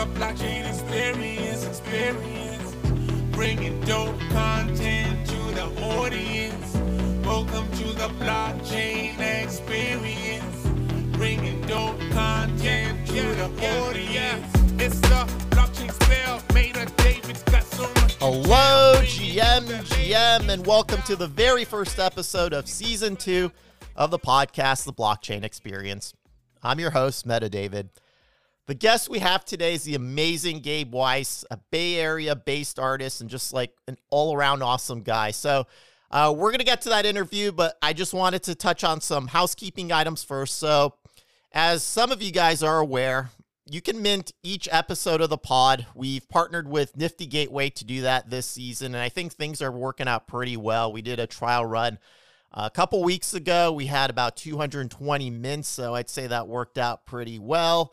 the blockchain experience, experience. Bringing dope content to the audience. Welcome to the blockchain experience. Bringing dope content to the audience. It's the blockchain spell made of David's got so much. Hello, GM, GM, and welcome to the very first episode of season two of the podcast, The Blockchain Experience. I'm your host, Meta David. The guest we have today is the amazing Gabe Weis, a Bay Area based artist and just like an all around awesome guy. So, uh, we're going to get to that interview, but I just wanted to touch on some housekeeping items first. So, as some of you guys are aware, you can mint each episode of the pod. We've partnered with Nifty Gateway to do that this season, and I think things are working out pretty well. We did a trial run a couple weeks ago. We had about 220 mints, so I'd say that worked out pretty well.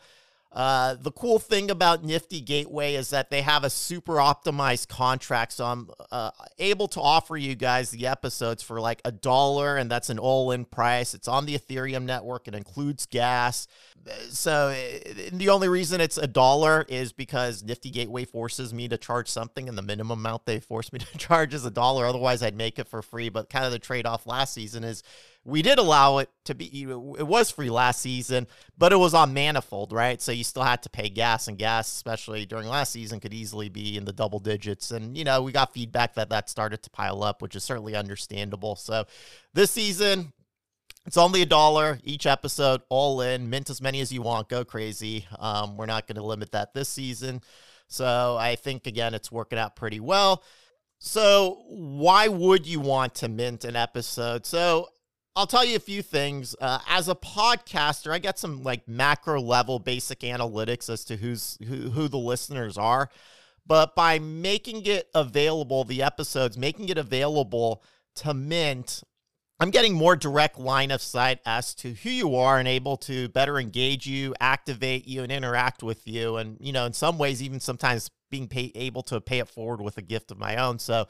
Uh, the cool thing about Nifty Gateway is that they have a super optimized contract. So I'm uh, able to offer you guys the episodes for like a dollar, and that's an all in price. It's on the Ethereum network, it includes gas. So uh, the only reason it's a dollar is because Nifty Gateway forces me to charge something, and the minimum amount they force me to charge is a dollar. Otherwise, I'd make it for free. But kind of the trade off last season is we did allow it to be it was free last season but it was on manifold right? So you still had to pay gas and gas especially during last season could easily be in the double digits. And you know we got feedback that that started to pile up which is certainly understandable. So this season it's only a dollar each episode all in. Mint as many as you want. Go crazy. Um, we're not going to limit that this season. So i think again it's working out pretty well. So why would you want to mint an episode? So I'll tell you a few things. Uh, as a podcaster, I get some like macro level basic analytics as to who's who, who the listeners are. But by making it available, the episodes, making it available to Mint, I'm getting more direct line of sight as to who you are and able to better engage you, activate you, and interact with you. And, you know, in some ways, even sometimes being pay, able to pay it forward with a gift of my own. So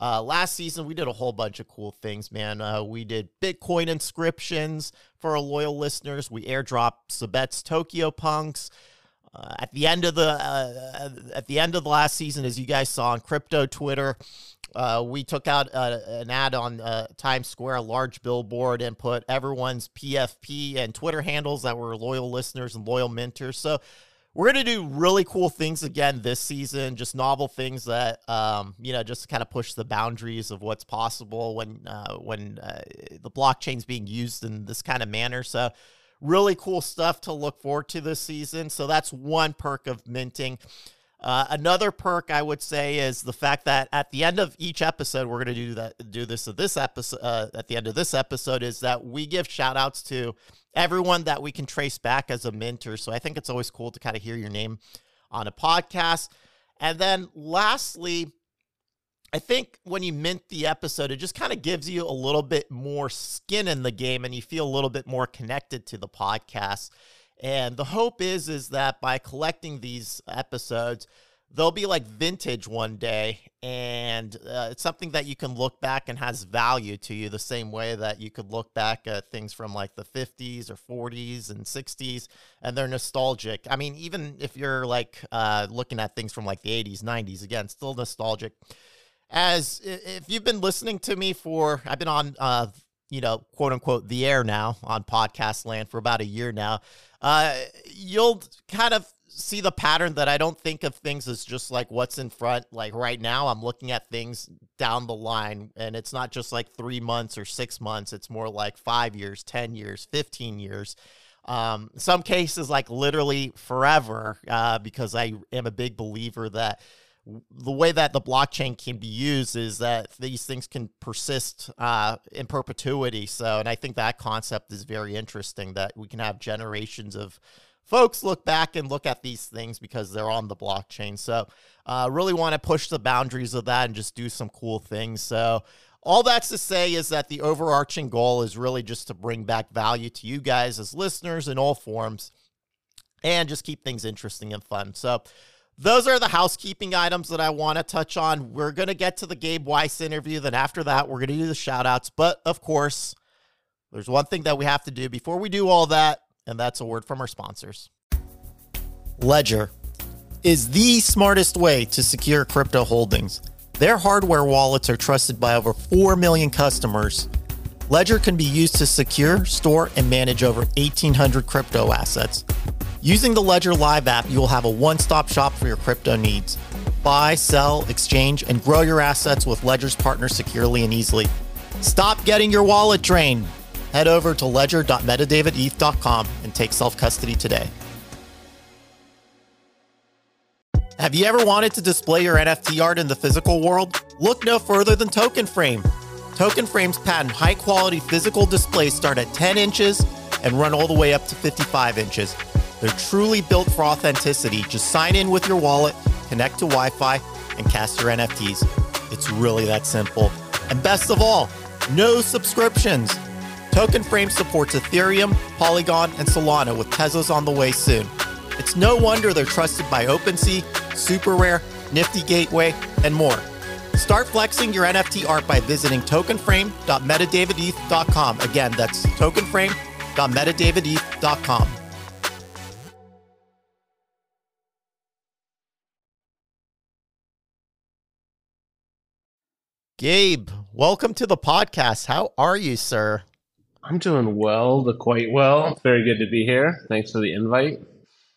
uh, last season, we did a whole bunch of cool things, man. Uh, we did Bitcoin inscriptions for our loyal listeners. We airdropped Sabet's Tokyo Punks. Uh, at the end of the uh, at the end of the last season, as you guys saw on crypto Twitter, uh, we took out uh, an ad on Times Square, a large billboard, and put everyone's PFP and Twitter handles that were loyal listeners and loyal mentors. So we're going to do really cool things again this season, just novel things that, um, you know, just kind of push the boundaries of what's possible when, uh, when uh, the blockchain's being used in this kind of manner. So, really cool stuff to look forward to this season. So, that's one perk of minting. Uh, another perk I would say is the fact that at the end of each episode, we're going to do that, do this at this episode. Uh, at the end of this episode, is that we give shout outs to everyone that we can trace back as a mentor. So I think it's always cool to kind of hear your name on a podcast. And then lastly, I think when you mint the episode, it just kind of gives you a little bit more skin in the game and you feel a little bit more connected to the podcast. And the hope is is that by collecting these episodes, they'll be like vintage one day and uh, it's something that you can look back and has value to you the same way that you could look back at things from like the 50s or 40s and 60s and they're nostalgic. I mean even if you're like uh, looking at things from like the 80s 90s again still nostalgic. As if you've been listening to me for i've been on uh, you know quote unquote the air now on podcast land for about a year now uh, you'll kind of see the pattern that I don't think of things as just like what's in front. Like right now, I'm looking at things down the line, and it's not just like three months or six months. It's more like five years, 10 years, 15 years. Um, some cases, like literally forever, uh, because I am a big believer that the way that the blockchain can be used is that these things can persist uh, in perpetuity. So, and I think that concept is very interesting that we can have generations of folks look back and look at these things because they're on the blockchain. So, uh, really want to push the boundaries of that and just do some cool things. So, all that's to say is that the overarching goal is really just to bring back value to you guys as listeners in all forms and just keep things interesting and fun. So, those are the housekeeping items that I want to touch on. We're going to get to the Gabe Weis interview. Then, after that, we're going to do the shout outs. But of course, there's one thing that we have to do before we do all that and that's a word from our sponsors. Ledger. is the smartest way to secure crypto holdings. Their hardware wallets are trusted by over 4 million customers. Ledger can be used to secure, store, and manage over 1,800 crypto assets. Using the Ledger Live app, you will have a one stop shop for your crypto needs. Buy, sell, exchange, and grow your assets with Ledger's partners securely and easily. Stop getting your wallet drained. Head over to ledger.metadavideth.com and take self custody today. Have you ever wanted to display your NFT art in the physical world? Look no further than Tokenframe. Token Frame's patent high quality physical displays start at 10 inches and run all the way up to 55 inches. They're truly built for authenticity. Just sign in with your wallet, connect to Wi Fi, and cast your NFTs. It's really that simple. And best of all, no subscriptions. Tokenframe supports Ethereum, Polygon, and Solana with Tezos on the way soon. It's no wonder they're trusted by OpenSea, SuperRare, Nifty Gateway, and more. Start flexing your NFT art by visiting tokenframe.metadavideth.com. Again, that's tokenframe.metadavideth.com. Gabe, welcome to the podcast. How are you, sir? I'm doing well, the quite well. very good to be here. Thanks for the invite.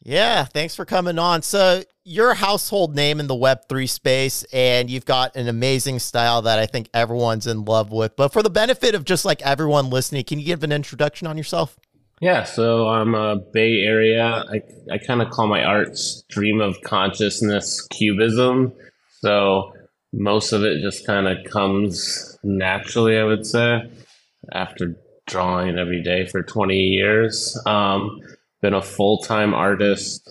Yeah, thanks for coming on. So, you're a household name in the Web3 space, and you've got an amazing style that I think everyone's in love with. But for the benefit of just like everyone listening, can you give an introduction on yourself? Yeah, so I'm a Bay Area. I, I kind of call my art stream of consciousness cubism. So, most of it just kind of comes naturally, I would say, after drawing every day for 20 years. Um, been a full time artist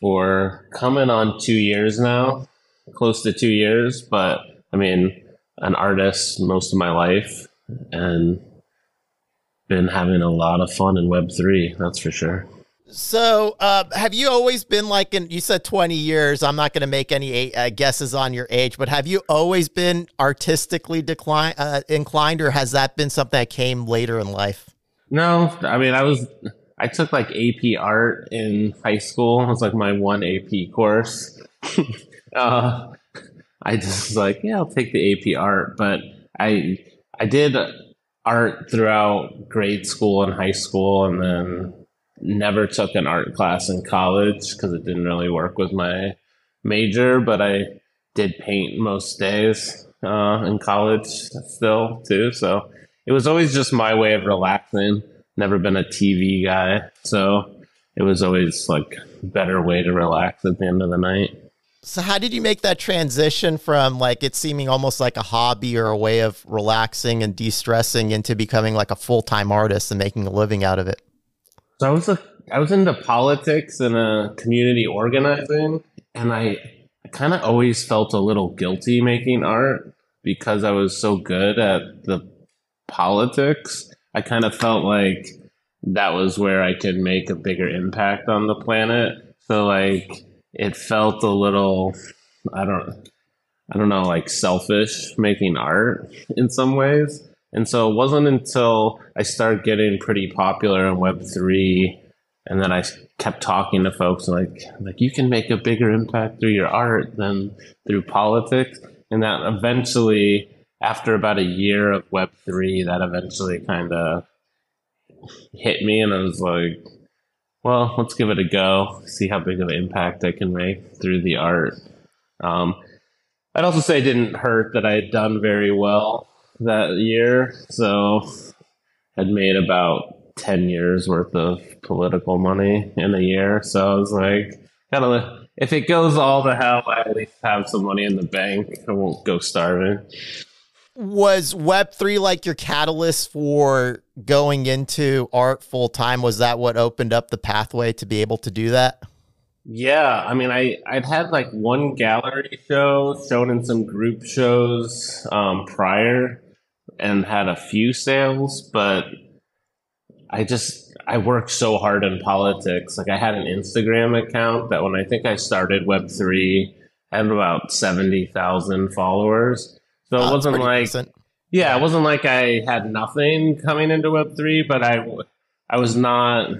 for coming on two years now, close to two years, but I mean, an artist most of my life and been having a lot of fun in Web3, that's for sure. So, uh, have you always been like, in, you said 20 years. I'm not going to make any uh, guesses on your age, but have you always been artistically decline, uh, inclined, or has that been something that came later in life? No, I mean, I was, I took like AP art in high school. It was like my one AP course. Uh, I just was like, yeah, I'll take the AP art, but I, I did art throughout grade school and high school, and then never took an art class in college because it didn't really work with my major, but I did paint most days uh, in college still too. So it was always just my way of relaxing. Never been a TV guy, so it was always like better way to relax at the end of the night. So how did you make that transition from like it seeming almost like a hobby or a way of relaxing and de-stressing into becoming like a full-time artist and making a living out of it? So I was a, I was into politics and uh, community organizing, and I, I kind of always felt a little guilty making art because I was so good at the politics. I kind of felt like that was where I could make a bigger impact on the planet. So like it felt a little I don't I don't know like selfish making art in some ways. And so it wasn't until I started getting pretty popular in Web3 and then I kept talking to folks like, like you can make a bigger impact through your art than through politics. And that eventually, after about a year of Web3, that eventually kind of hit me. And I was like, well, let's give it a go, see how big of an impact I can make through the art. Um, I'd also say it didn't hurt that I had done very well that year. So had made about 10 years worth of political money in a year. So I was like, kind of, if it goes all to hell, I at least have some money in the bank. I won't go starving. Was Web3 like your catalyst for going into art full time? Was that what opened up the pathway to be able to do that? Yeah, I mean, I I'd had like one gallery show, shown in some group shows um, prior, and had a few sales, but I just I worked so hard in politics. Like I had an Instagram account that when I think I started Web three I had about seventy thousand followers. So it wasn't like decent. yeah, it wasn't like I had nothing coming into Web three, but I I was not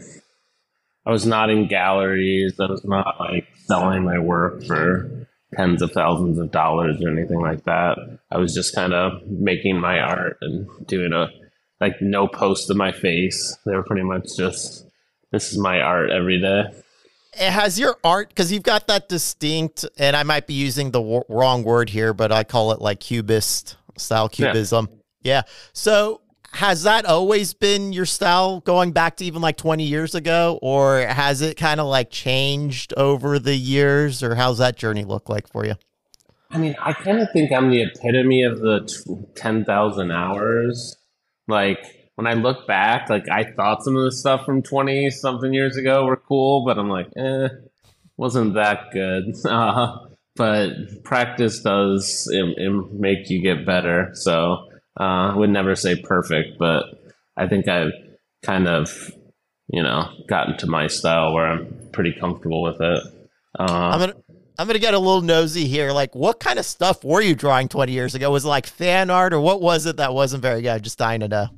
I was not in galleries. I was not like selling my work for tens of thousands of dollars or anything like that. I was just kind of making my art and doing a like no post of my face. They were pretty much just this is my art every day. It has your art because you've got that distinct, and I might be using the w- wrong word here, but I call it like cubist style cubism. Yeah. yeah. So has that always been your style going back to even like 20 years ago? Or has it kind of like changed over the years? Or how's that journey look like for you? I mean i kind of think i'm the epitome of the t- 10,000 hours. Like when i look back like i thought some of the stuff from 20 something years ago were cool but i'm like eh wasn't that good. Uh, but practice does it, it make you get better. So uh, I would never say perfect, but I think I've kind of, you know, gotten to my style where I'm pretty comfortable with it. Uh, I'm gonna I'm gonna get a little nosy here. Like, what kind of stuff were you drawing 20 years ago? Was it like fan art, or what was it that wasn't very good? Just dying to know.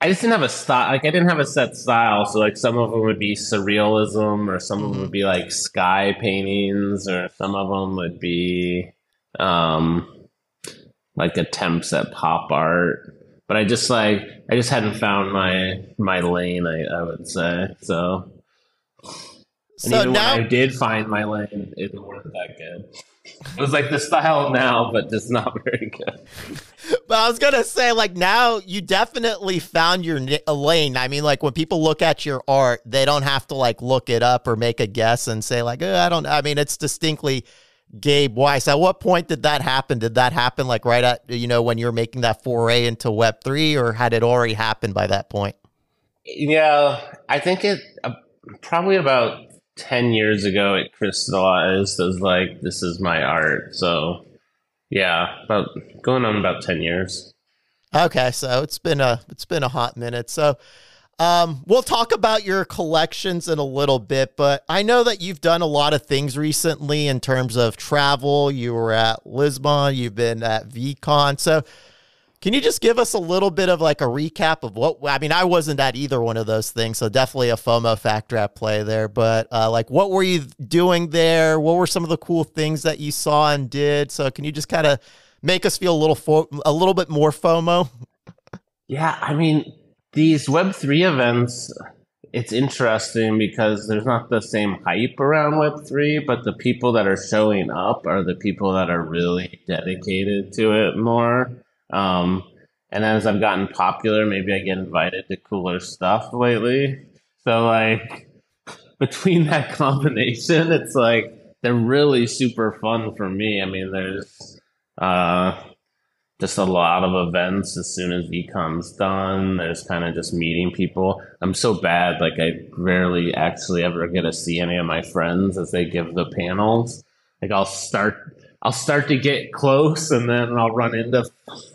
I just didn't have a style. Like, I didn't have a set style. So, like, some of them would be surrealism, or some of them would be like sky paintings, or some of them would be um, like attempts at pop art. But i just like i just hadn't found my my lane i, I would say so. And so even now, when i did find my lane it wasn't that good. It was like the style now but just not very good. But i was gonna say like now you definitely found your lane. I mean like when people look at your art they don't have to like look it up or make a guess and say like oh, i don't i mean it's distinctly Gabe Weis. At what point did that happen? Did that happen like right at you know when you were making that foray into Web three, or had it already happened by that point? Yeah, I think it uh, probably about ten years ago it crystallized as like this is my art. So yeah, about going on about ten years. Okay, so it's been a it's been a hot minute. So um, we'll talk about your collections in a little bit, but I know that you've done a lot of things recently in terms of travel. You were at Lisbon, you've been at VeeCon. So, can you just give us a little bit of like a recap of what? I mean, I wasn't at either one of those things, so definitely a FOMO factor at play there. But uh, like, what were you doing there? What were some of the cool things that you saw and did? So, can you just kind of make us feel a little fo- a little bit more FOMO? Yeah, I mean, these Web3 events, it's interesting because there's not the same hype around Web3, but the people that are showing up are the people that are really dedicated to it more. Um, and as I've gotten popular, maybe I get invited to cooler stuff lately. So, like, between that combination, it's like they're really super fun for me. I mean, there's uh, just a lot of events as soon as VeeCon's done. There's kind of just meeting people. I'm so bad, like I rarely actually ever get to see any of my friends as they give the panels. Like I'll start, I'll start to get close, and then I'll run into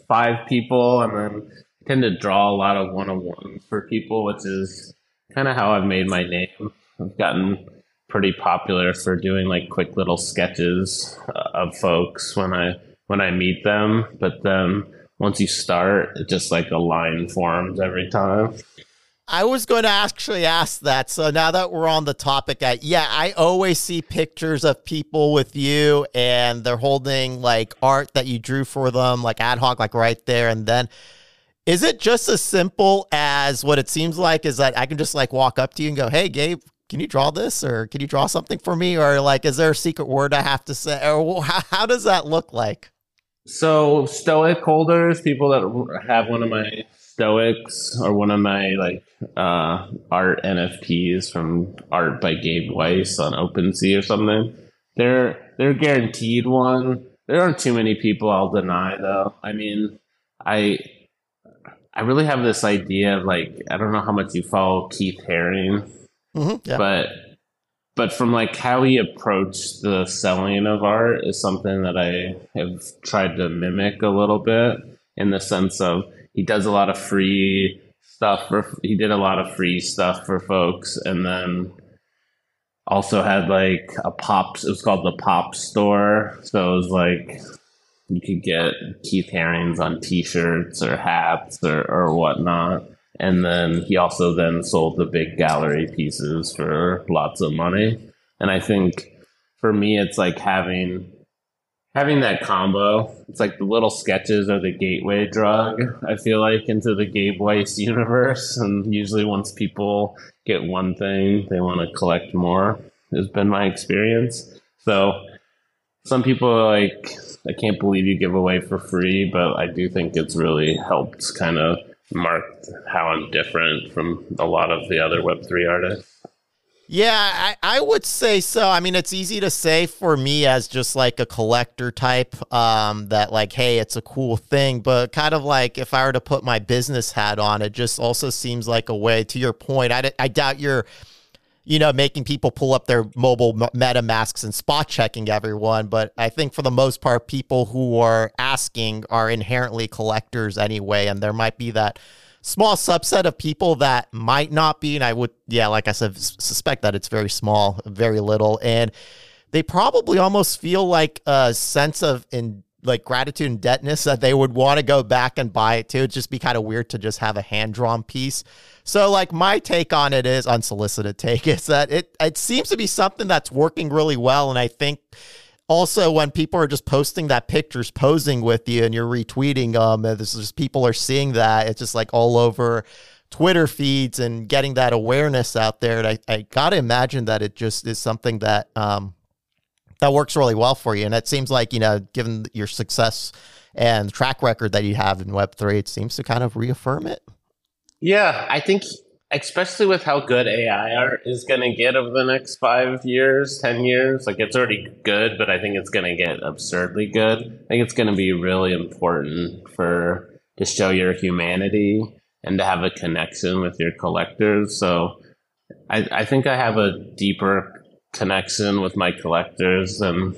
five people, and then I tend to draw a lot of one on ones for people, which is kind of how I've made my name. I've gotten pretty popular for doing like quick little sketches uh, of folks when I when I meet them, but then once you start, it just like a line forms every time. I was going to actually ask that. So now that we're on the topic, I, yeah, I always see pictures of people with you and they're holding like art that you drew for them, like ad hoc, like right there. And then is it just as simple as what it seems like is that I can just like walk up to you and go, Hey, Gabe, can you draw this or can you draw something for me? Or like, is there a secret word I have to say? Or how, how does that look like? So Stoic holders, people that have one of my Stoics or one of my like uh, art NFTs from Art by Gabe Weis on OpenSea or something. They're they're guaranteed one. There aren't too many people I'll deny though. I mean, I I really have this idea of like I don't know how much you follow Keith Haring, mm-hmm, yeah. but but from like how he approached the selling of art is something that I have tried to mimic a little bit in the sense of he does a lot of free stuff for he did a lot of free stuff for folks and then also had like a pop it was called the pop store. So it was like you could get keith Haring's on t-shirts or hats or, or whatnot And then he also then sold the big gallery pieces for lots of money. And I think for me, it's like having having that combo. It's like the little sketches are the gateway drug. I feel like into the Gabe Weis universe, and usually once people get one thing, they want to collect more. Has been my experience. So some people are like, I can't believe you give away for free, but I do think it's really helped kind of mark how I'm different from a lot of the other Web3 artists. Yeah, I, I would say so. I mean, it's easy to say for me as just like a collector type um, that, like, hey, it's a cool thing. But kind of like if I were to put my business hat on, it just also seems like a way, to your point, I, I doubt you're you know, making people pull up their mobile MetaMasks and spot checking everyone. But I think for the most part, people who are asking are inherently collectors anyway. And there might be that small subset of people that might not be. And I would, yeah, like I said, suspect that it's very small, very little. And they probably almost feel like a sense of in like gratitude and debtness that they would want to go back and buy it too. It'd just be kind of weird to just have a hand drawn piece. So like my take on it is unsolicited take is that it it seems to be something that's working really well. And I think also when people are just posting that pictures posing with you and you're retweeting them, and this is people are seeing that. It's just like all over Twitter feeds and getting that awareness out there. And I, I gotta imagine that it just is something that um that works really well for you. And it seems like, you know, given your success and track record that you have in Web3, it seems to kind of reaffirm it. Yeah, I think especially with how good AI art is going to get over the next five years, 10 years, like it's already good, but I think it's going to get absurdly good. I think it's going to be really important for to show your humanity and to have a connection with your collectors. So I, I think I have a deeper connection with my collectors than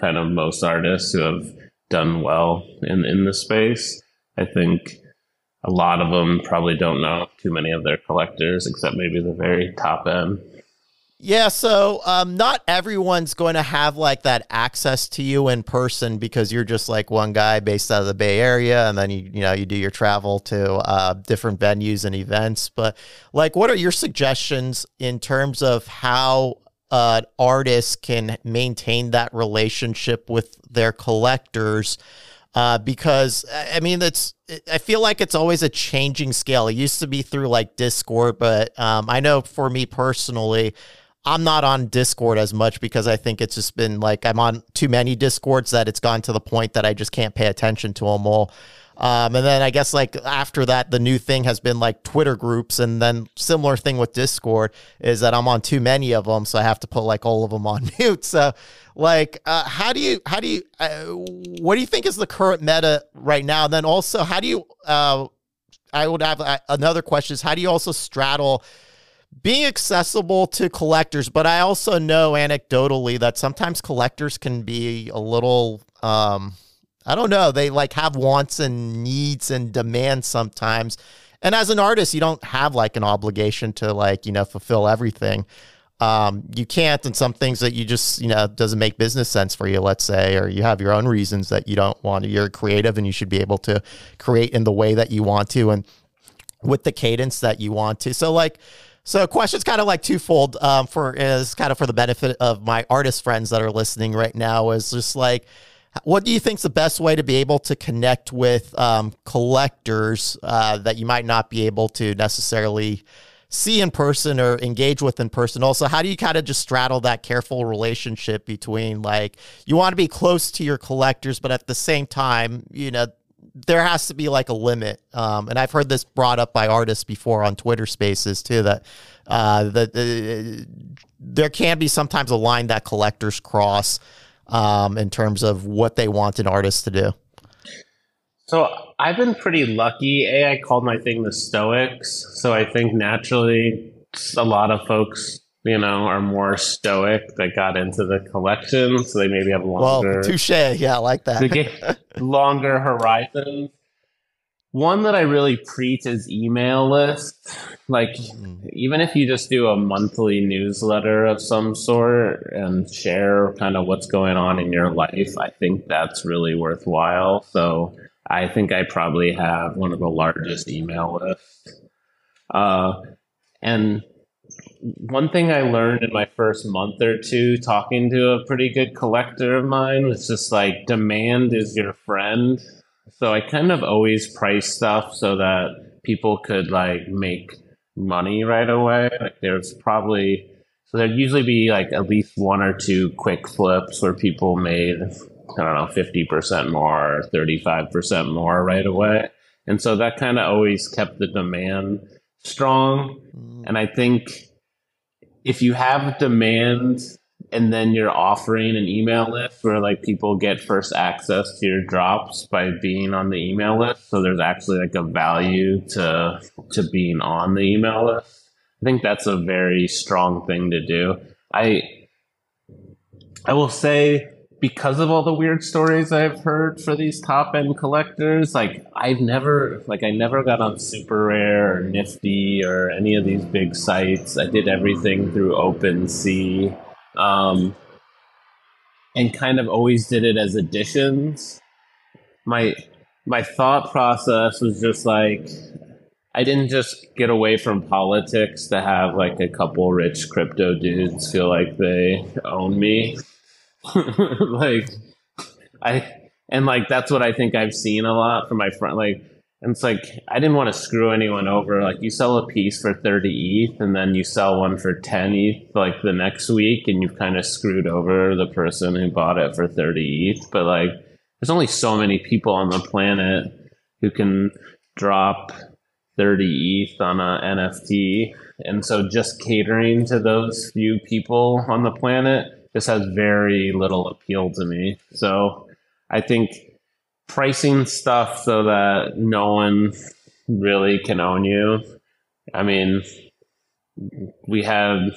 kind of most artists who have done well in in the space. I think a lot of them probably don't know too many of their collectors, except maybe the very top end. Yeah, so um, not everyone's going to have like that access to you in person because you're just like one guy based out of the Bay Area, and then you you know you do your travel to uh, different venues and events. But like, what are your suggestions in terms of how artists can maintain that relationship with their collectors. Uh, because I mean, it's I feel like it's always a changing scale. It used to be through like Discord, but um, I know for me personally, I'm not on Discord as much because I think it's just been like I'm on too many Discords that it's gone to the point that I just can't pay attention to them all. Um, and then I guess like after that, the new thing has been like Twitter groups, and then similar thing with Discord is that I'm on too many of them, so I have to put like all of them on mute. So, like, uh, how do you how do you uh, what do you think is the current meta right now? And then also, how do you? Uh, I would have uh, another question: is how do you also straddle? Being accessible to collectors, but I also know anecdotally that sometimes collectors can be a little um, I don't know. They like have wants and needs and demands sometimes. And as an artist, you don't have like an obligation to like, you know, fulfill everything. Um, you can't, and some things that you just, you know, doesn't make business sense for you, let's say, or you have your own reasons that you don't want to. You're creative and you should be able to create in the way that you want to and with the cadence that you want to. So, like, so question's kind of like twofold um, for is kind of for the benefit of my artist friends that are listening right now is just like, what do you think is the best way to be able to connect with um, collectors uh, that you might not be able to necessarily see in person or engage with in person? Also, how do you kind of just straddle that careful relationship between like you want to be close to your collectors, but at the same time, you know, there has to be like a limit. Um, and I've heard this brought up by artists before on Twitter Spaces too that uh, that there can be sometimes a line that collectors cross um, in terms of what they want an artist to do? So I've been pretty lucky. A, I called my thing the Stoics. So I think naturally a lot of folks, you know, are more stoic that got into the collection. So they maybe have longer. Well, touche. Yeah, I like that. longer horizons. One that I really preach is email list. Like, mm-hmm. even if you just do a monthly newsletter of some sort and share kind of what's going on in your life, I think that's really worthwhile. So, I think I probably have one of the largest email lists. Uh, and one thing I learned in my first month or two talking to a pretty good collector of mine was just like demand is your friend. So I kind of always price stuff so that people could like make money right away. Like there's probably so there'd usually be like at least one or two quick flips where people made I don't know fifty percent more, thirty five percent more right away, and so that kind of always kept the demand strong. Mm. And I think if you have demand and then you're offering an email list where like people get first access to your drops by being on the email list so there's actually like a value to to being on the email list i think that's a very strong thing to do. I i will say because of all the weird stories I've heard for these top end collectors, like I've never like I never got on SuperRare or Nifty or any of these big sites. I did everything through OpenSea. Um, and kind of always did it as additions. My my thought process was just like I didn't just get away from politics to have like a couple rich crypto dudes feel like they own me. like I and like that's what I think I've seen a lot from my friend. Like, and it's like I didn't want to screw anyone over. Like, you sell a piece for thirty ETH, and then you sell one for ten ETH, like the next week, and you've kind of screwed over the person who bought it for thirty ETH. But like, there's only so many people on the planet who can drop thirty ETH on a NFT, and so just catering to those few people on the planet this has very little appeal to me. So I think pricing stuff so that no one really can own you. I mean, we had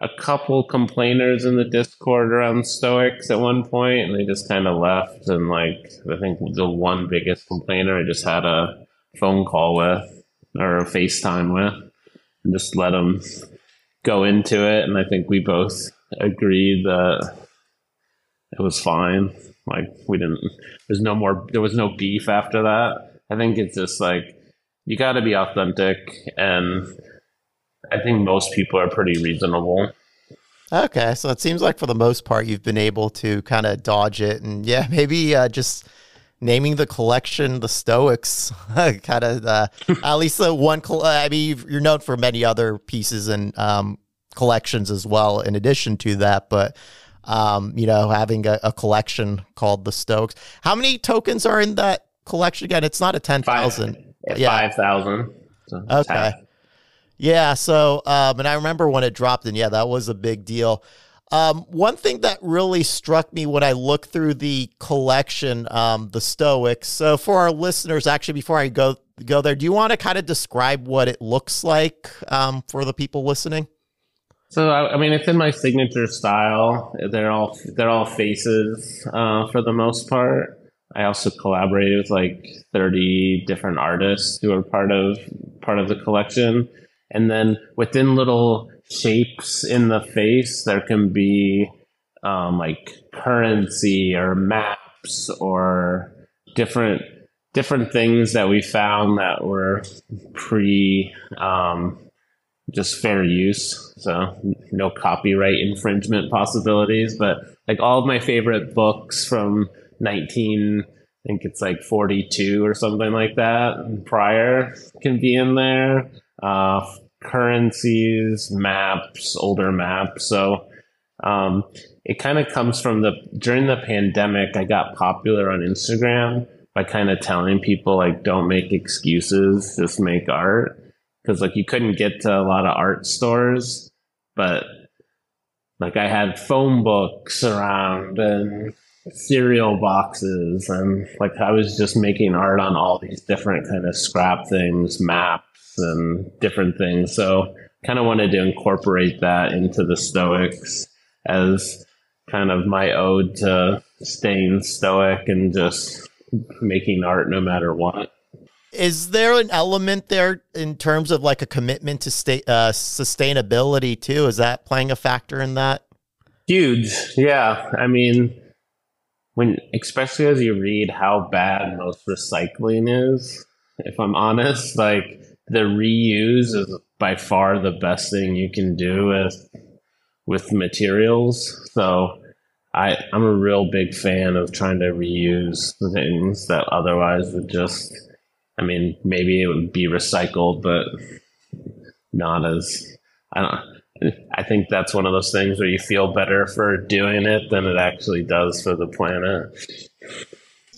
a couple complainers in the Discord around Stoics at one point, and they just kind of left. And like, I think the one biggest complainer I just had a phone call with or a FaceTime with, and just let them go into it. And I think we both agreed that it was fine. Like we didn't. There's no more. There was no beef after that. I think it's just like you got to be authentic, and I think most people are pretty reasonable. Okay, so it seems like for the most part you've been able to kind of dodge it, and yeah, maybe uh, just naming the collection the Stoics, kind of uh, at least the one. I mean, you're known for many other pieces and um, collections as well in addition to that but um, you know having a, a, collection called the Stoics how many tokens are in that collection again? It's not a 10,000 yeah 5,000 so okay. yeah so um, and I remember when it dropped and yeah that was a big deal. Um, one thing that really struck me when I looked through the collection, um, the Stoics. So, for our listeners, actually, before I go go there, do you want to kind of describe what it looks like um, for the people listening? So I, I, mean, it's in my signature style. They're all they're all faces uh, for the most part. I also collaborated with like thirty different artists who are part of part of the collection, and then within little shapes in the face, there can be um, like currency or maps or different different things that we found that were pre um, just fair use. So no copyright infringement possibilities. But like all of my favorite books from 19, I think it's like 42 or something like that prior can be in there. Uh, currencies, maps, older maps. So um, it kind of comes from the during the pandemic, I got popular on Instagram by kind of telling people like don't make excuses, just make art because like you couldn't get to a lot of art stores, but like I had phone books around and cereal boxes and like I was just making art on all these different kind of scrap things, maps and different things. So kind of wanted to incorporate that into the Stoics as kind of my ode to staying stoic and just making art no matter what. Is there an element there in terms of like a commitment to state uh, sustainability too? Is that playing a factor in that? Huge, yeah. I mean, when especially as you read how bad most recycling is, if I'm honest, like the reuse is by far the best thing you can do with with materials. So I I'm a real big fan of trying to reuse things that otherwise would just I mean maybe it would be recycled but not as I don't I think that's one of those things where you feel better for doing it than it actually does for the planet.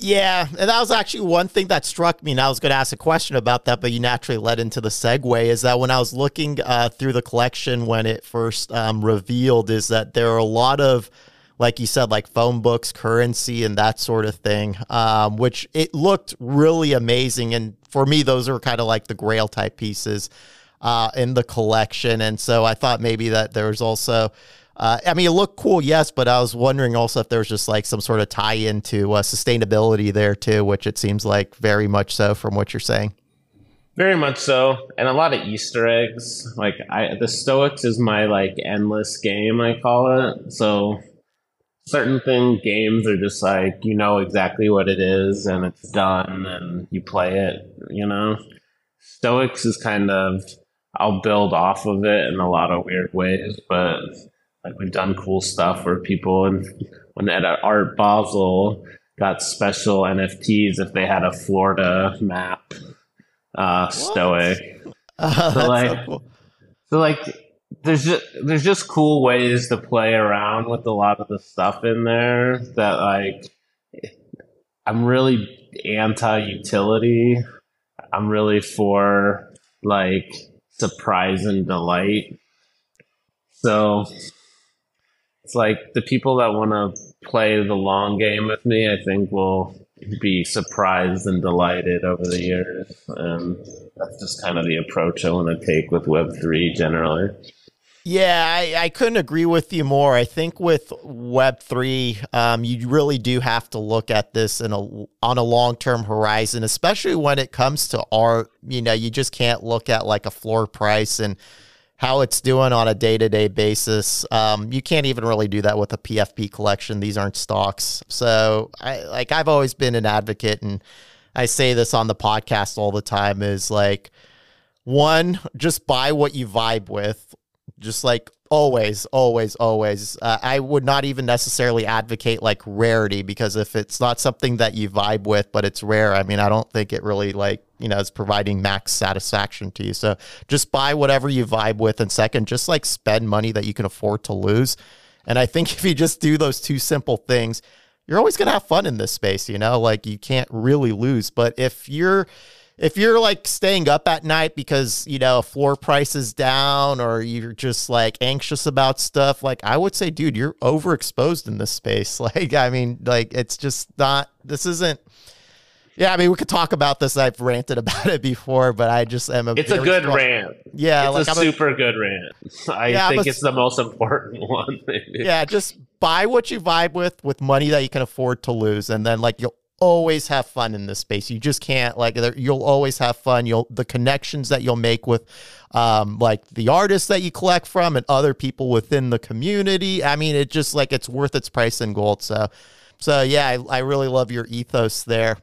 Yeah, and that was actually one thing that struck me. And I was going to ask a question about that, but you naturally led into the segue. Is that when I was looking uh, through the collection when it first um, revealed, is that there are a lot of, like you said, like phone books, currency, and that sort of thing, um, which it looked really amazing. And for me, those are kind of like the Grail type pieces uh, in the collection. And so I thought maybe that there was also uh, I mean, it looked cool, yes, but I was wondering also if there was just like some sort of tie into uh, sustainability there too, which it seems like very much so from what you're saying. Very much so, and a lot of Easter eggs. Like I, the Stoics is my like endless game. I call it. So certain thing games are just like you know exactly what it is and it's done and you play it. You know, Stoics is kind of I'll build off of it in a lot of weird ways, but like we've done cool stuff where people and when at Art Basel got special NFTs if they had a Florida map uh, stoic. Uh, so like, so, cool. so like there's just there's just cool ways to play around with a lot of the stuff in there that like I'm really anti utility. I'm really for like surprise and delight. So it's like the people that want to play the long game with me, I think will be surprised and delighted over the years. And that's just kind of the approach I want to take with Web3 generally. Yeah, I, I couldn't agree with you more. I think with Web three, um, you really do have to look at this in a on a long term horizon, especially when it comes to art. You know, you just can't look at like a floor price and how it's doing on a day to day basis. Um, you can't even really do that with a PFP collection. These aren't stocks. So I like I've always been an advocate and I say this on the podcast all the time is like one, just buy what you vibe with. Just like always, always, always. Uh, I would not even necessarily advocate like rarity because if it's not something that you vibe with, but it's rare, I mean, I don't think it really like you know is providing max satisfaction to you. So just buy whatever you vibe with, and second, just like spend money that you can afford to lose. And I think if you just do those two simple things, you're always gonna have fun in this space. You know, like you can't really lose. But if you're if you're like staying up at night because you know floor price is down or you're just like anxious about stuff like i would say dude you're overexposed in this space. Like i mean like it's just not this isn't yeah i mean we could talk about this. I've ranted about it before but i just am a it's a good strong, rant. Yeah it's like a I'm super a, good rant. I yeah, think a, it's the most important one yeah just buy what you vibe with with money that you can afford to lose and then like you'll always have fun in this space. You just can't like you'll always have fun. You'll the connections that you'll make with um like the artists that you collect from and other people within the community. I mean, it just like it's worth its price in gold. So so yeah, I, I really love your ethos there.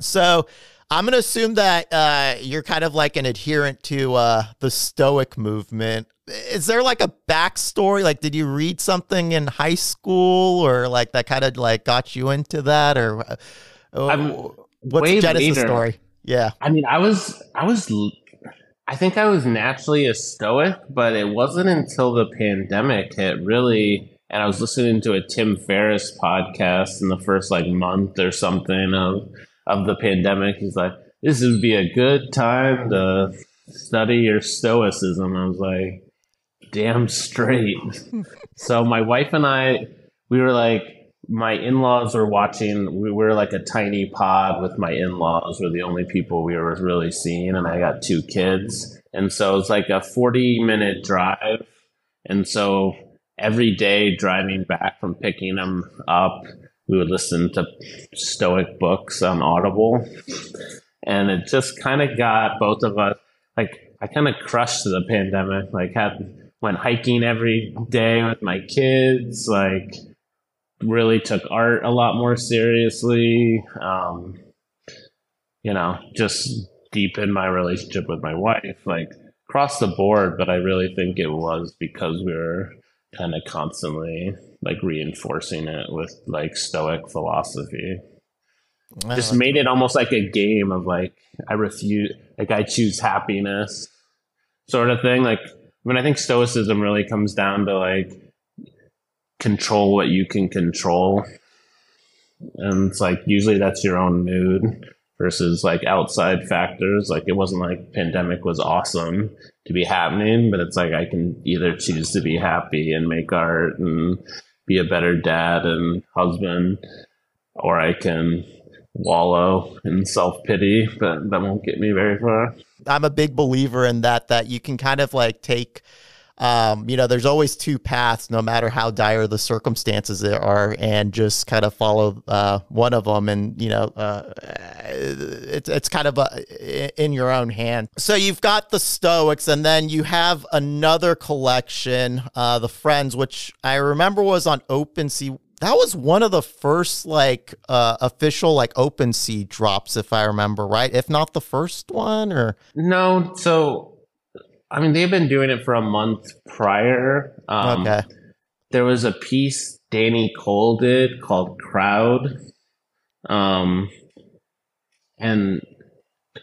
So I'm going to assume that uh, you're kind of like an adherent to uh, the Stoic movement. Is there like a backstory? Like, did you read something in high school, or like that kind of like got you into that, or uh, what's the Genesis later. story? Yeah, I mean, I was, I was, I think I was naturally a Stoic, but it wasn't until the pandemic hit really and I was listening to a Tim Ferriss podcast in the first like month or something of of the pandemic. He's like, this would be a good time to study your stoicism. I was like, damn straight. so my wife and I, we were like, my in-laws were watching. We were like a tiny pod with my in-laws. We're the only people we were really seeing, and I got two kids, and so it's like a forty-minute drive. And so every day driving back from picking them up, we would listen to Stoic books on Audible. And it just kind of got both of us, like, I kind of crushed the pandemic. Like, had went hiking every day with my kids, like, really took art a lot more seriously. Um, you know, just deepen my relationship with my wife, like across the board. But I really think it was because we were kind of constantly like reinforcing it with like Stoic philosophy. Ah, Just made it almost like a game of like I refuse, like I choose happiness, sort of thing. Like I mean, I think Stoicism really comes down to like control what you can control, and it's like usually that's your own mood versus like outside factors. Like it wasn't like pandemic was awesome to be happening, but it's like I can either choose to be happy and make art and be a better dad and husband, or I can wallow in self pity, but that won't get me very far. I'm a big believer in that, that you can kind of like take um, you know, there's always two paths, no matter how dire the circumstances there are, and just kind of follow uh, one of them. And you know, uh, it's it's kind of a, in your own hand. So you've got the Stoics, and then you have another collection, uh, the Friends, which I remember was on OpenSea. That was one of the first like uh, official like OpenSea drops, if I remember right. If not the first one, or no. So I mean, they've been doing it for a month prior. Um, okay. There was a piece Danny Cole did called Crowd. Um, and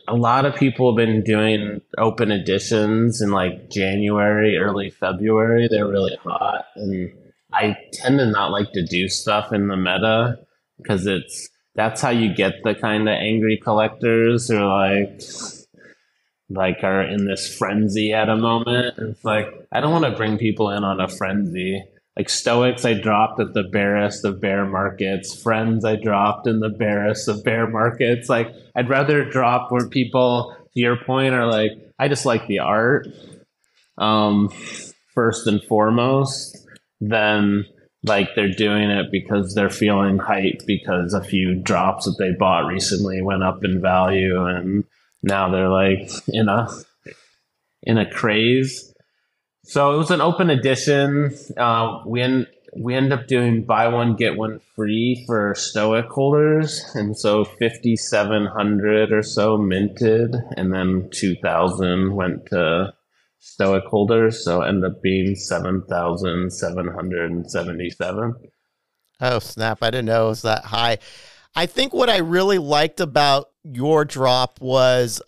a lot of people have been doing open editions in like January, early February. They're really hot. And I tend to not like to do stuff in the meta because it's that's how you get the kind of angry collectors or like like are in this frenzy at a moment. It's like I don't want to bring people in on a frenzy. Like Stoics, I dropped at the barest of bear markets. Friends, I dropped in the barest of bear markets. Like I'd rather drop where people, to your point, are like, I just like the art, um, first and foremost, than like they're doing it because they're feeling hype because a few drops that they bought recently went up in value and now they're like in a in a craze. So it was an open edition. Uh, we end, we end up doing buy one get one free for Stoic holders, and so fifty seven hundred or so minted, and then two thousand went to Stoic holders. So end up being seven thousand seven hundred and seventy seven. Oh snap! I didn't know it was that high. I think what I really liked about your drop was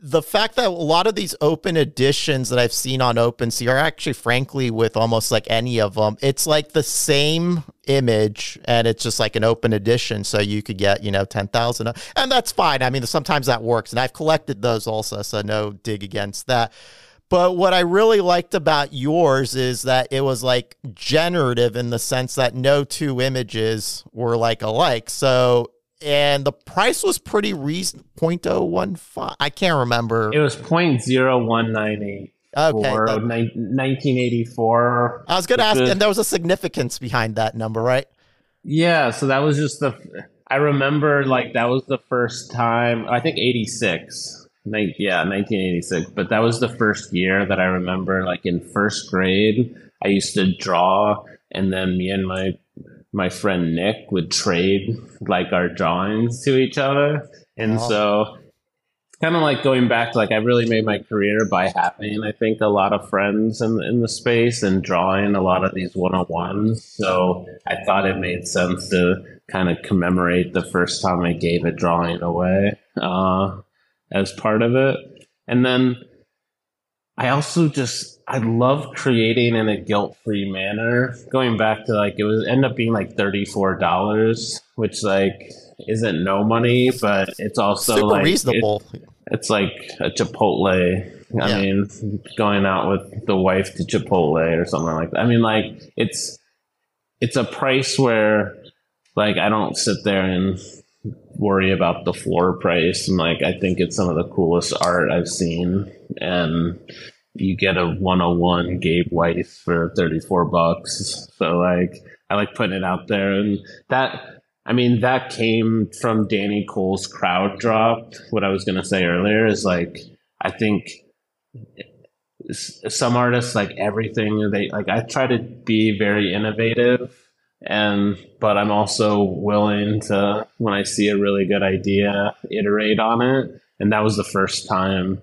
the fact that a lot of these open editions that I've seen on OpenSea are actually, frankly, with almost like any of them, it's like the same image and it's just like an open edition. So you could get, you know, 10,000. And that's fine. I mean, sometimes that works. And I've collected those also. So no dig against that. But what I really liked about yours is that it was like generative in the sense that no two images were like alike. So, and the price was pretty reasonable 0.015. I can't remember. It was 0.0198. Okay. That, 1984. I was going to ask, and there was a significance behind that number, right? Yeah. So that was just the, I remember like that was the first time, I think 86 yeah, 1986. But that was the first year that I remember, like in first grade, I used to draw, and then me and my my friend Nick would trade like our drawings to each other, and oh. so kind of like going back to like I really made my career by having I think a lot of friends in in the space and drawing a lot of these one on ones. So I thought it made sense to kind of commemorate the first time I gave a drawing away. Uh, as part of it. And then I also just I love creating in a guilt-free manner. Going back to like it was end up being like $34, which like isn't no money, but it's also super like, reasonable. It, it's like a Chipotle. I yeah. mean, going out with the wife to Chipotle or something like that. I mean, like it's it's a price where like I don't sit there and worry about the floor price. And like, I think it's some of the coolest art I've seen. And you get a 101 Gabe Weis for 34 bucks. So like, I like putting it out there. And that, I mean, that came from Danny Cole's crowd drop. What I was going to say earlier is like, I think some artists like everything they like i try to be very innovative and but i'm also willing to when i see a really good idea iterate on it and that was the first time.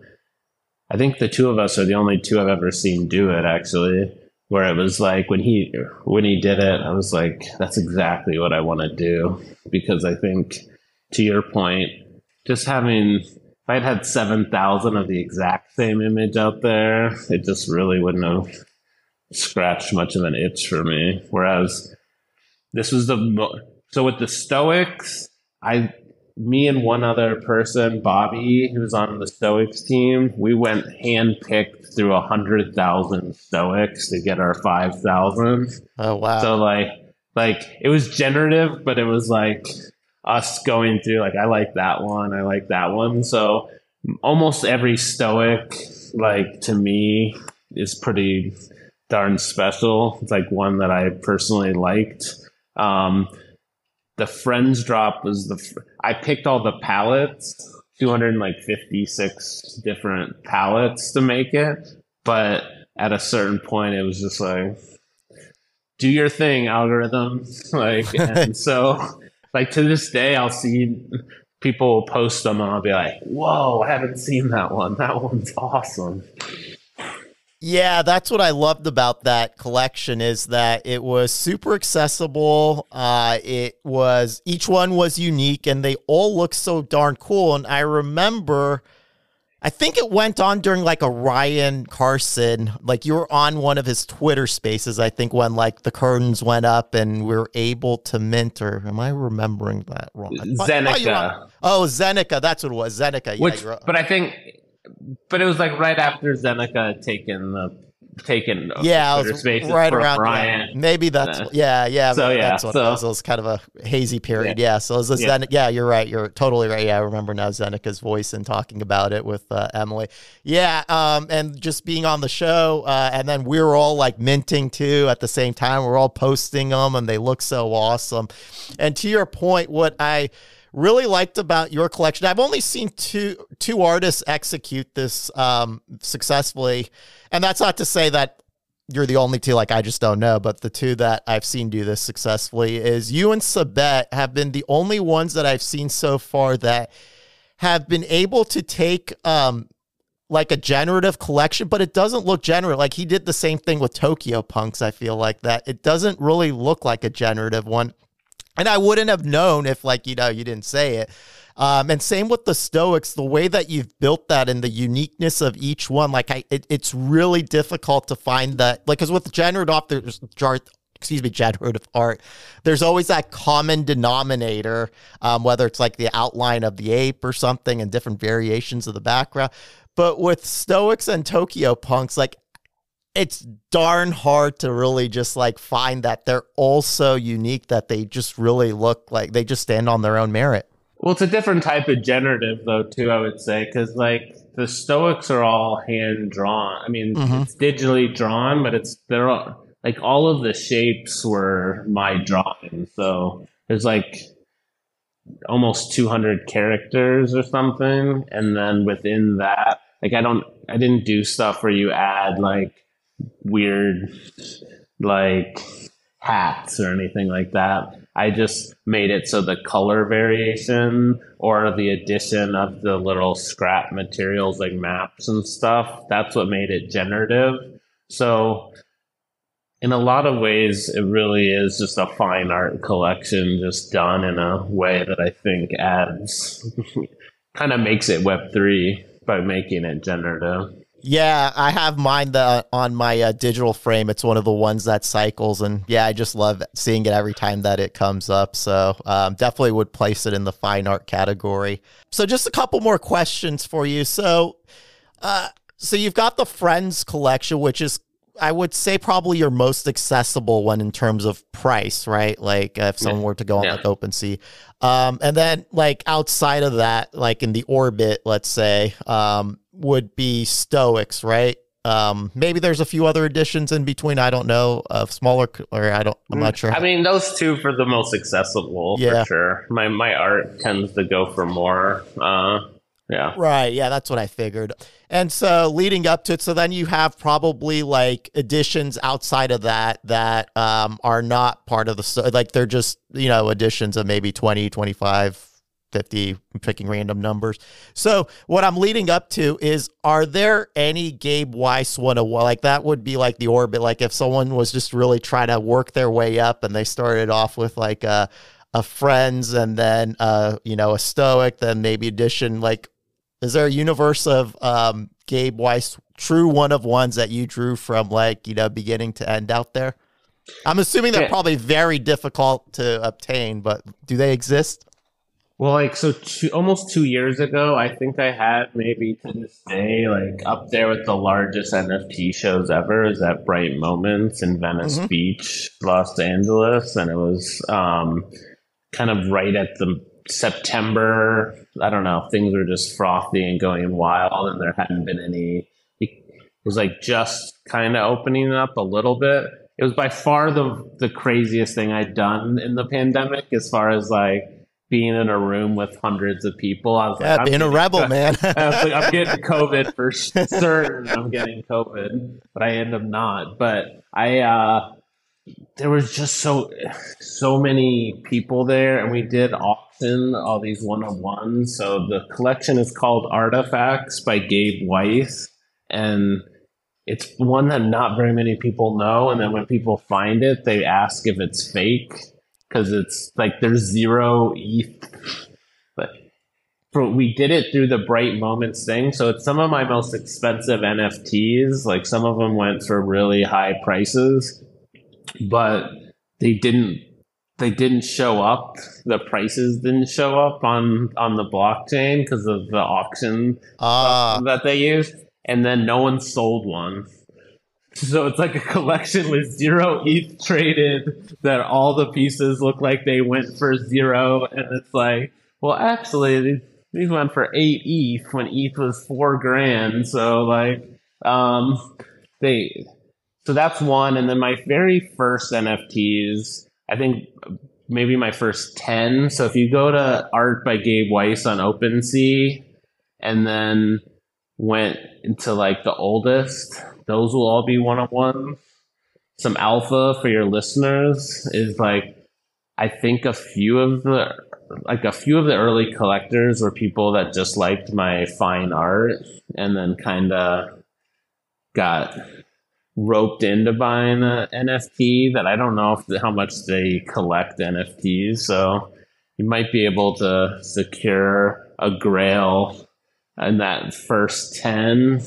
I think the two of us are the only two I've ever seen do it actually. Where it was like when he when he did it, I was like, that's exactly what I want to do because I think to your point, just having if I'd had seven thousand of the exact same image out there, it just really wouldn't have scratched much of an itch for me. Whereas this was the mo- so with the Stoics, I me and one other person, Bobby, who's on the Stoics team, we went handpicked through a hundred thousand Stoics to get our five thousand. Oh wow! So like, like it was generative, but it was like us going through like I like that one, I like that one. So almost every Stoic, like to me, is pretty darn special. It's like one that I personally liked. Um, the Friends drop was the I picked all the palettes, 256 different palettes to make it, but at a certain point it was just like do your thing algorithm like and so like to this day I'll see people post them and I'll be like, "Whoa, I haven't seen that one. That one's awesome." Yeah, that's what I loved about that collection is that it was super accessible. Uh, it was each one was unique, and they all look so darn cool. And I remember, I think it went on during like a Ryan Carson, like you were on one of his Twitter Spaces. I think when like the curtains went up and we were able to mint, or am I remembering that wrong? Zeneca. Oh, Zeneca. That's what it was. Zeneca. Which, yeah, but I think but it was like right after Zeneca had taken the taken yeah, it was right around Ryan. Yeah. Maybe that's yeah, yeah. So yeah, that's what so, it was. It was kind of a hazy period. Yeah, yeah so it was yeah. Zen- yeah, you're right. You're totally right. Yeah, I remember now Zeneca's voice and talking about it with uh, Emily. Yeah, um, and just being on the show, uh, and then we were all like minting too at the same time. We're all posting them, and they look so awesome. And to your point, what I really liked about your collection. I've only seen two two artists execute this um, successfully, and that's not to say that you're the only two. Like I just don't know, but the two that I've seen do this successfully is you and Sabet have been the only ones that I've seen so far that have been able to take um, like a generative collection, but it doesn't look generative. Like he did the same thing with Tokyo Punks. I feel like that it doesn't really look like a generative one. And I wouldn't have known if, like, you know, you didn't say it. Um, and same with the Stoics, the way that you've built that and the uniqueness of each one, like, I, it, it's really difficult to find that. Like, because with generative, there's excuse me, generative art, there's always that common denominator, um, whether it's like the outline of the ape or something and different variations of the background. But with Stoics and Tokyo Punks, like it's darn hard to really just like find that they're all so unique that they just really look like they just stand on their own merit. Well, it's a different type of generative, though, too, I would say, because like the Stoics are all hand drawn. I mean, mm-hmm. it's digitally drawn, but it's they're all, like all of the shapes were my drawing. So there's like almost 200 characters or something, and then within that, like I don't, I didn't do stuff where you add like weird like hats or anything like that. I just made it so the color variation or the addition of the little scrap materials like maps and stuff, that's what made it generative. So in a lot of ways, it really is just a fine art collection, just done in a way that I think adds, kind of makes it Web3 by making it generative. Yeah, I have mine the, on my uh, digital frame. It's one of the ones that cycles, and yeah, I just love seeing it every time that it comes up. So um, definitely would place it in the fine art category. So just a couple more questions for you. So, uh, so you've got the Friends collection, which is I would say probably your most accessible one in terms of price, right? Like uh, if someone yeah. were to go on yeah. like OpenSea. Um, and then like outside of that, like in the orbit, let's say, um, would be Stoics, right? Um, maybe there's a few other additions in between. I don't know of smaller, or I don't. I'm not sure. I mean, those two for the most accessible yeah. for sure. My my art tends to go for more. Uh, yeah. Right. Yeah, that's what I figured. And so leading up to it, so then you have probably like additions outside of that that um, are not part of the like they're just you know additions of maybe 20, 25 50, picking random numbers. So what I'm leading up to is are there any Gabe Weis 101? Like that would be like the orbit. Like if someone was just really trying to work their way up and they started off with like a, a friends and then uh, you know, a stoic, then maybe addition like is there a universe of um, Gabe Weis true one of ones that you drew from like, you know, beginning to end out there? I'm assuming they're yeah. probably very difficult to obtain, but do they exist? Well, like so, two, almost two years ago, I think I had maybe to this day, like up there with the largest NFT shows ever, is at Bright Moments in Venice mm-hmm. Beach, Los Angeles, and it was um, kind of right at the September. I don't know, things were just frothy and going wild, and there hadn't been any. It was like just kind of opening up a little bit it was by far the the craziest thing I'd done in the pandemic as far as like being in a room with hundreds of people. I was yeah, like, being a rebel, man. I was like, I'm getting COVID for certain. I'm getting COVID, but I end up not. But I, uh, there was just so, so many people there, and we did auction all these one on ones. So the collection is called Artifacts by Gabe Weis, and it's one that not very many people know. And then when people find it they ask if it's fake. Because it's like there's zero eth but for, we did it through the bright moments thing. So it's some of my most expensive nfts like some of them went for really high prices. But they didn't they didn't show up the prices didn't show up on on the blockchain because of the auction uh. that they used and then no one sold one. So it's like a collection with zero ETH traded that all the pieces look like they went for zero. And it's like, well, actually, these went for eight ETH when ETH was four grand. So, like, um, they, so that's one. And then my very first NFTs, I think maybe my first 10. So if you go to Art by Gabe Weis on OpenSea and then went into like the oldest. Those will all be one on ones. Some alpha for your listeners is like I think a few of the like a few of the early collectors were people that just liked my fine art and then kind of got roped into buying an NFT that I don't know if how much they collect NFTs. So you might be able to secure a grail and that first 10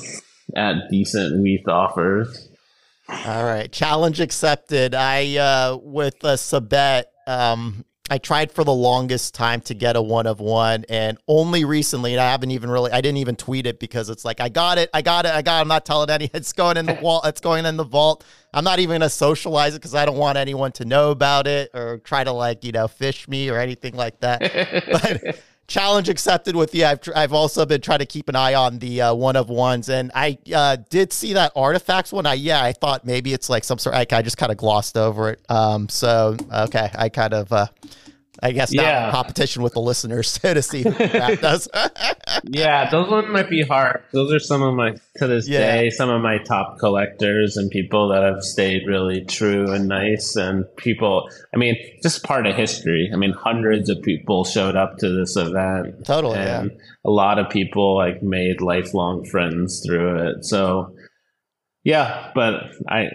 at decent WETH offers. All right. Challenge accepted. I, uh, with a Sabet, um, I tried for the longest time to get a one of one, and only recently, and I haven't even really, I didn't even tweet it because it's like, I got it, I got it, I got it. I'm not telling any, it's going in the wall, it's going in the vault. I'm not even gonna socialize it because I don't want anyone to know about it or try to like, you know, fish me or anything like that. but challenge accepted with you. I've, I've also been trying to keep an eye on the uh, one of ones, and I uh, did see that artifacts one. I yeah, I thought maybe it's like some sort. I, I just kind of glossed over it. Um, so okay, I kind of uh, I guess yeah. competition with the listeners to see who that does. yeah, those ones might be hard. Those are some of my to this yeah. day some of my top collectors and people that have stayed really true and nice and people. I mean, just part of history. I mean, hundreds of people showed up to this event. Totally, and yeah. a lot of people like made lifelong friends through it. So, yeah, but I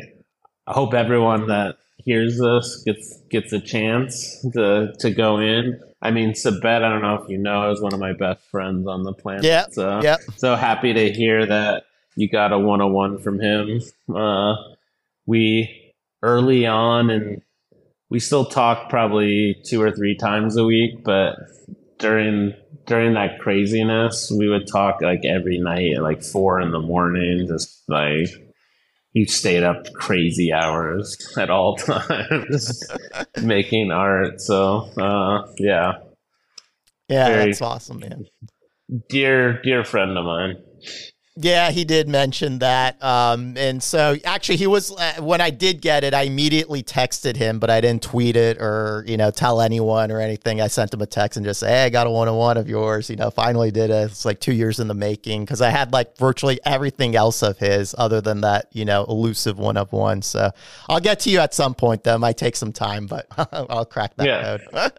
I hope everyone that hears this gets gets a chance to to go in. I mean, Sabet, I don't know if you know, is one of my best friends on the planet. Yeah. So, yeah. so happy to hear that you got a one on one from him. Uh, we early on, and we still talk probably two or three times a week, but during during that craziness, we would talk like every night at like four in the morning, just like he stayed up crazy hours at all times making art. So uh, yeah, yeah, Very that's awesome, man. Dear, dear friend of mine. Yeah, he did mention that. Um, and so actually, he was uh, when I did get it, I immediately texted him, but I didn't tweet it or you know tell anyone or anything. I sent him a text and just say, "Hey, I got a one on one of yours." You know, finally did it. It's like two years in the making because I had like virtually everything else of his other than that you know elusive one of one. So I'll get to you at some point. Though might take some time, but I'll crack that yeah.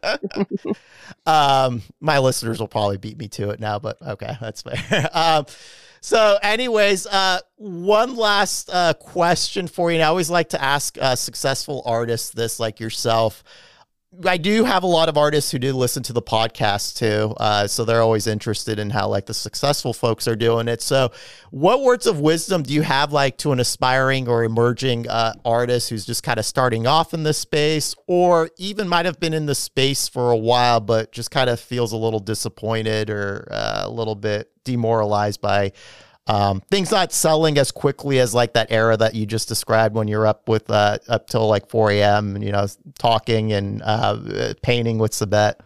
code. um, my listeners will probably beat me to it now, but okay, that's fair. um, so, anyways, uh, one last uh, question for you. And I always like to ask uh, successful artists this, like yourself. I do have a lot of artists who do listen to the podcast too, uh, so they're always interested in how like the successful folks are doing it. So, what words of wisdom do you have like to an aspiring or emerging uh, artist who's just kind of starting off in this space, or even might have been in the space for a while but just kind of feels a little disappointed or uh, a little bit demoralized by um, things not selling as quickly as like that era that you just described when you're up with uh, up till like 4 a.m. you know talking and uh, painting with Sabet.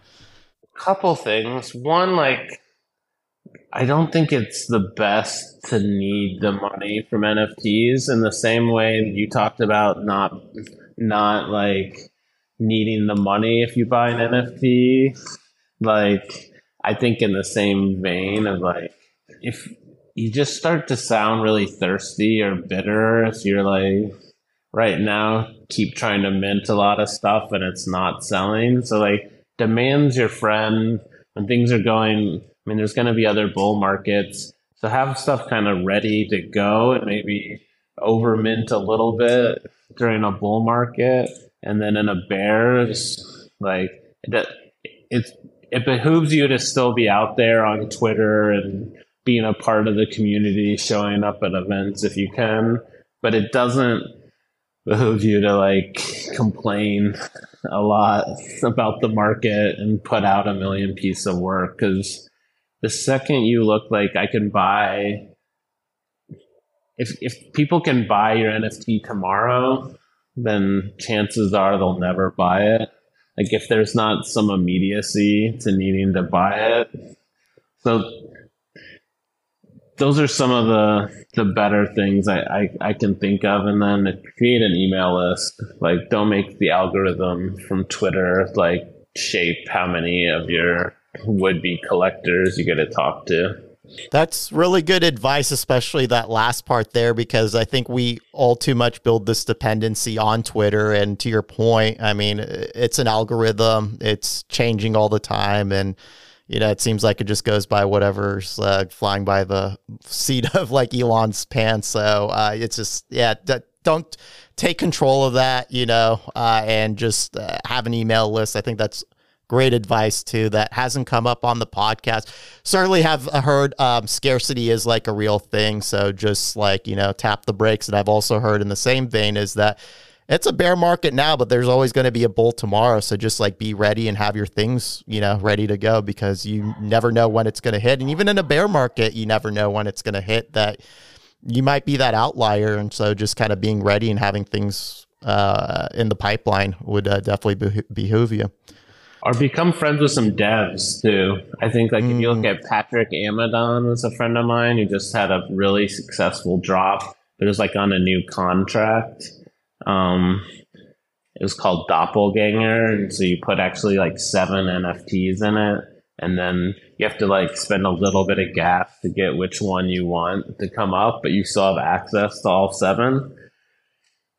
A couple things. One, like I don't think it's the best to need the money from NFTs in the same way you talked about not not like needing the money if you buy an NFT. Like I think in the same vein of like if you just start to sound really thirsty or bitter if you're like right now keep trying to mint a lot of stuff and it's not selling. So like demand's your friend when things are going I mean there's gonna be other bull markets. So have stuff kind of ready to go and maybe over mint a little bit during a bull market and then in a bear just like it, it's it behooves you to still be out there on Twitter and being a part of the community, showing up at events if you can, but it doesn't behoove you to like complain a lot about the market and put out a million piece of work because the second you look like I can buy if if people can buy your NFT tomorrow, then chances are they'll never buy it. Like if there's not some immediacy to needing to buy it. So those are some of the the better things I, I, I can think of and then create an email list like don't make the algorithm from twitter like shape how many of your would be collectors you get to talk to that's really good advice, especially that last part there, because I think we all too much build this dependency on Twitter. And to your point, I mean, it's an algorithm, it's changing all the time. And, you know, it seems like it just goes by whatever's uh, flying by the seat of like Elon's pants. So uh, it's just, yeah, d- don't take control of that, you know, uh, and just uh, have an email list. I think that's great advice too that hasn't come up on the podcast. Certainly have heard um, scarcity is like a real thing. So just like, you know, tap the brakes. And I've also heard in the same vein is that it's a bear market now, but there's always going to be a bull tomorrow. So just like be ready and have your things, you know, ready to go because you never know when it's going to hit. And even in a bear market, you never know when it's going to hit that you might be that outlier. And so just kind of being ready and having things uh, in the pipeline would uh, definitely behoove you or become friends with some devs too. I think like mm. if you look mm. at Patrick Amadon was a friend of mine who just had a really successful drop. It was like on a new contract. Um, it was called Doppelganger, and so you put actually like seven NFTs in it, and then you have to like spend a little bit of gas to get which one you want to come up, but you still have access to all seven.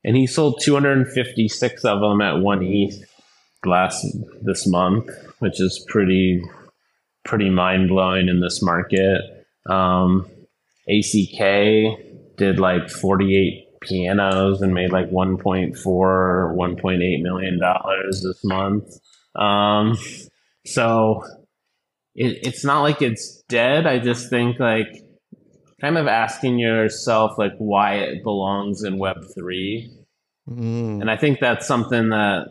And he sold 256 of them at one ETH last this month, which is pretty pretty mind blowing in this market. Um, ACK did like 48 pianos and made like 1.4 or 1.8 million dollars this month. Um, so it, it's not like it's dead. I just think like kind of asking yourself like why it belongs in Web three, mm. and I think that's something that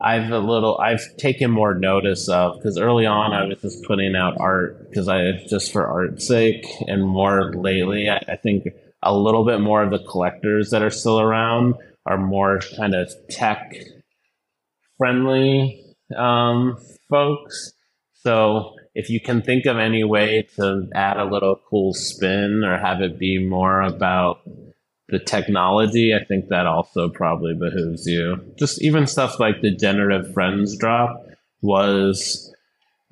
I've a little I've taken more notice of because early on I was just putting out art because I just for art's sake and more lately I, I, think a little bit more of the collectors that are still around are more kind of tech friendly um, folks So if you can think of any way to add a little cool spin or have it be more about the technology, I think that also probably behooves you. Just even stuff like the generative friends drop was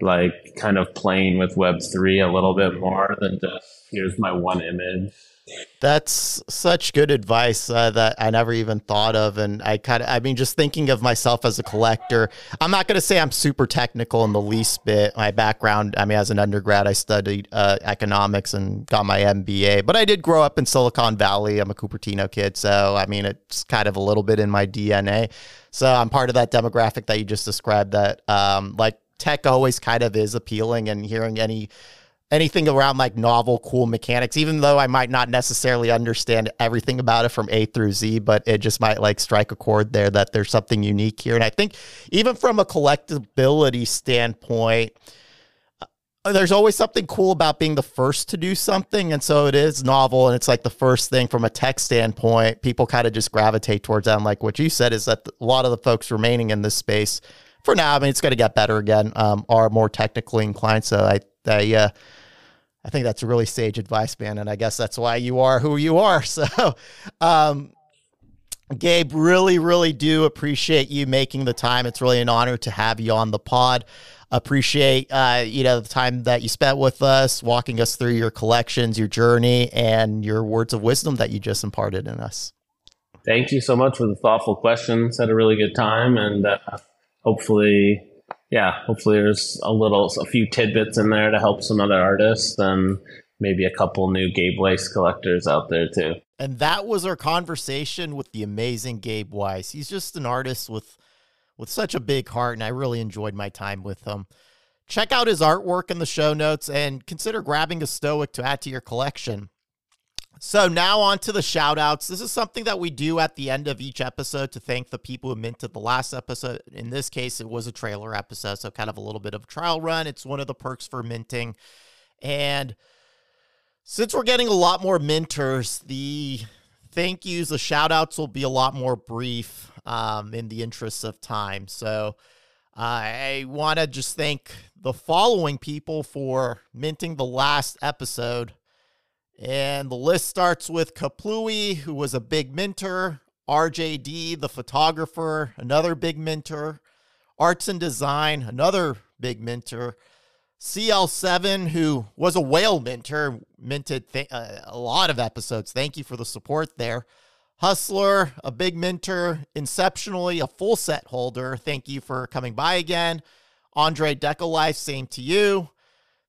like kind of playing with Web3 a little bit more than just here's my one image that's such good advice uh, that I never even thought of. And I kind of, I mean, just thinking of myself as a collector, I'm not going to say I'm super technical in the least bit. My background, I mean, as an undergrad, I studied uh, economics and got my MBA, but I did grow up in Silicon Valley. I'm a Cupertino kid. So, I mean, it's kind of a little bit in my DNA. So I'm part of that demographic that you just described that, um, like, tech always kind of is appealing and hearing any anything around like novel, cool mechanics, even though I might not necessarily understand everything about it from A through Z, but it just might like strike a chord there that there's something unique here. And I think even from a collectability standpoint, uh, there's always something cool about being the first to do something. And so it is novel and it's like the first thing from a tech standpoint. People kind of just gravitate towards that. And like what you said is that a lot of the folks remaining in this space for now, I mean, it's going to get better again, um, are more technically inclined. So I, I, uh, I think that's really sage advice, man. And I guess that's why you are who you are. So, um, Gabe, really, really do appreciate you making the time. It's really an honor to have you on the pod. Appreciate uh, you know the time that you spent with us, walking us through your collections, your journey, and your words of wisdom that you just imparted in us. Thank you so much for the thoughtful questions. Had a really good time, and uh, hopefully yeah, hopefully there's a little, a few tidbits in there to help some other artists and maybe a couple new Gabe Weis collectors out there too. And that was our conversation with the amazing Gabe Weis. He's just an artist with with such a big heart, and I really enjoyed my time with him. Check out his artwork in the show notes and consider grabbing a Stoic to add to your collection. So now on to the shout outs. This is something that we do at the end of each episode to thank the people who minted the last episode. In this case, it was a trailer episode, so kind of a little bit of trial run. It's one of the perks for minting. And since we're getting a lot more minters, the thank yous, the shout outs will be a lot more brief um, in the interests of time. So I want to just thank the following people for minting the last episode. And the list starts with Kaplui, who was a big mentor, RJD, the photographer, another big mentor, Arts and Design, another big mentor, CL7, who was a whale mentor, minted th- uh, a lot of episodes. Thank you for the support there. Hustler, a big mentor, Inceptionally, a full set holder. Thank you for coming by again. Andre Decalife, same to you.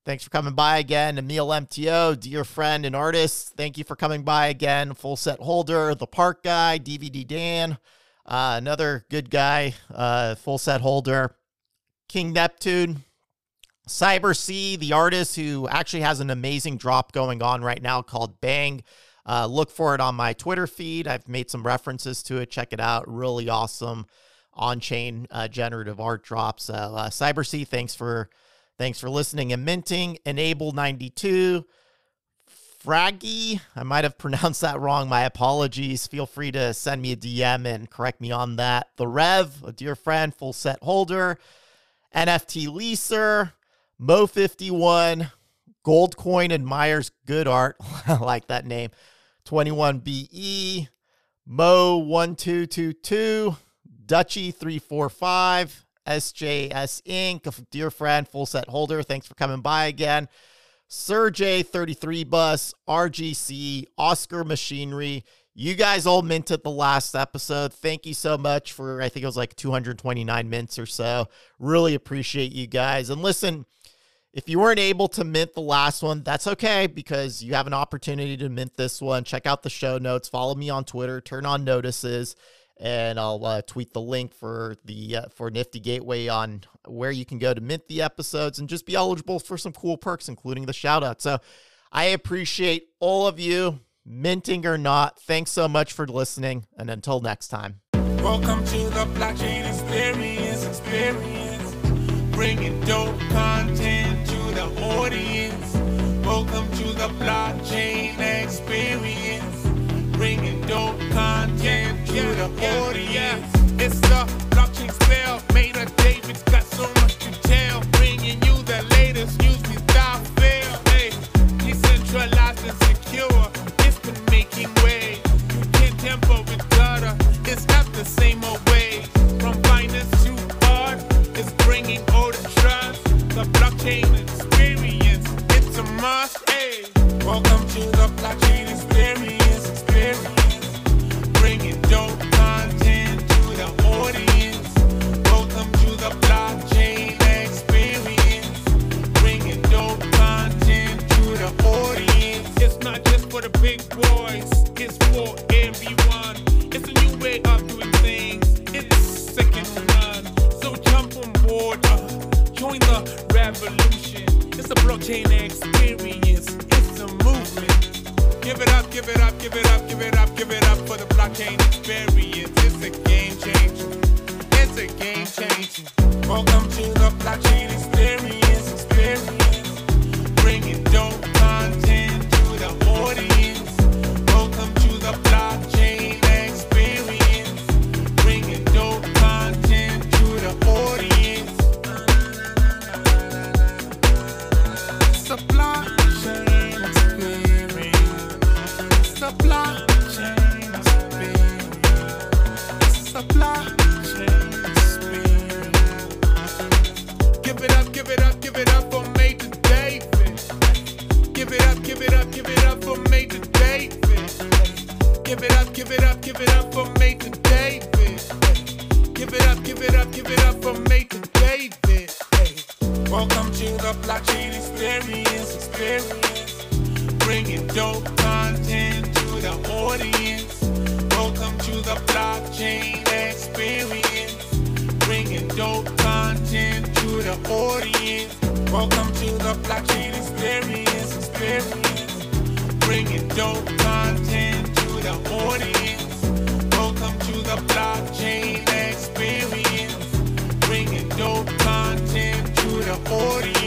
Thanks for coming by again. Emil MTO, dear friend and artist. Thank you for coming by again. Full set holder, the park guy, DVD Dan, uh, another good guy, uh, full set holder. King Neptune, Cyber C, the artist who actually has an amazing drop going on right now called Bang. Uh, look for it on my Twitter feed. I've made some references to it. Check it out. Really awesome on chain uh, generative art drops. Uh, Cyber C, thanks for Thanks for listening and minting. Enable 92. Fraggy, I might have pronounced that wrong. My apologies. Feel free to send me a DM and correct me on that. The Rev, a dear friend, full set holder. NFT leaser, Mo51, Goldcoin admires good art. I like that name. 21BE, Mo1222, Dutchy345, SJS Inc., a dear friend, full set holder. Thanks for coming by again. Sergey 33 Bus, RGC, Oscar Machinery. You guys all minted the last episode. Thank you so much for, I think it was like 229 mints or so. Really appreciate you guys. And listen, if you weren't able to mint the last one, that's okay because you have an opportunity to mint this one. Check out the show notes, follow me on Twitter, turn on notices and I'll uh, tweet the link for the uh, for Nifty Gateway on where you can go to mint the episodes and just be eligible for some cool perks, including the shout out. So I appreciate all of you, minting or not. Thanks so much for listening, and until next time. Welcome to the blockchain experience, experience, bringing dope content to the audience. Welcome to the blockchain It's the blockchain spell. David's got so much to tell. Bringing you the latest news decentralized and secure. It's been making It's not the same old way. From to it's bringing all the trust. The blockchain experience. It's a must. Hey, welcome to the blockchain experience. Experience. For the big boys. It's for everyone. It's a new way of doing things. It's second to none. So jump on board. Uh, join the revolution. It's a blockchain experience. It's a movement. Give it up, give it up, give it up, give it up, give it up for the blockchain experience. It's a game changer. It's a game changer. Welcome to the blockchain experience. Experience. Give it up, give it up, for Major David. Give it up, give it up, give it up for Major David. Welcome to the blockchain experience, experience. Bringing dope content to the audience. Welcome to the blockchain experience. Bringing dope content to the audience. Welcome to the blockchain experience, experience. Bringing dope content the audience. Welcome to the blockchain experience. Bringing dope content to the audience.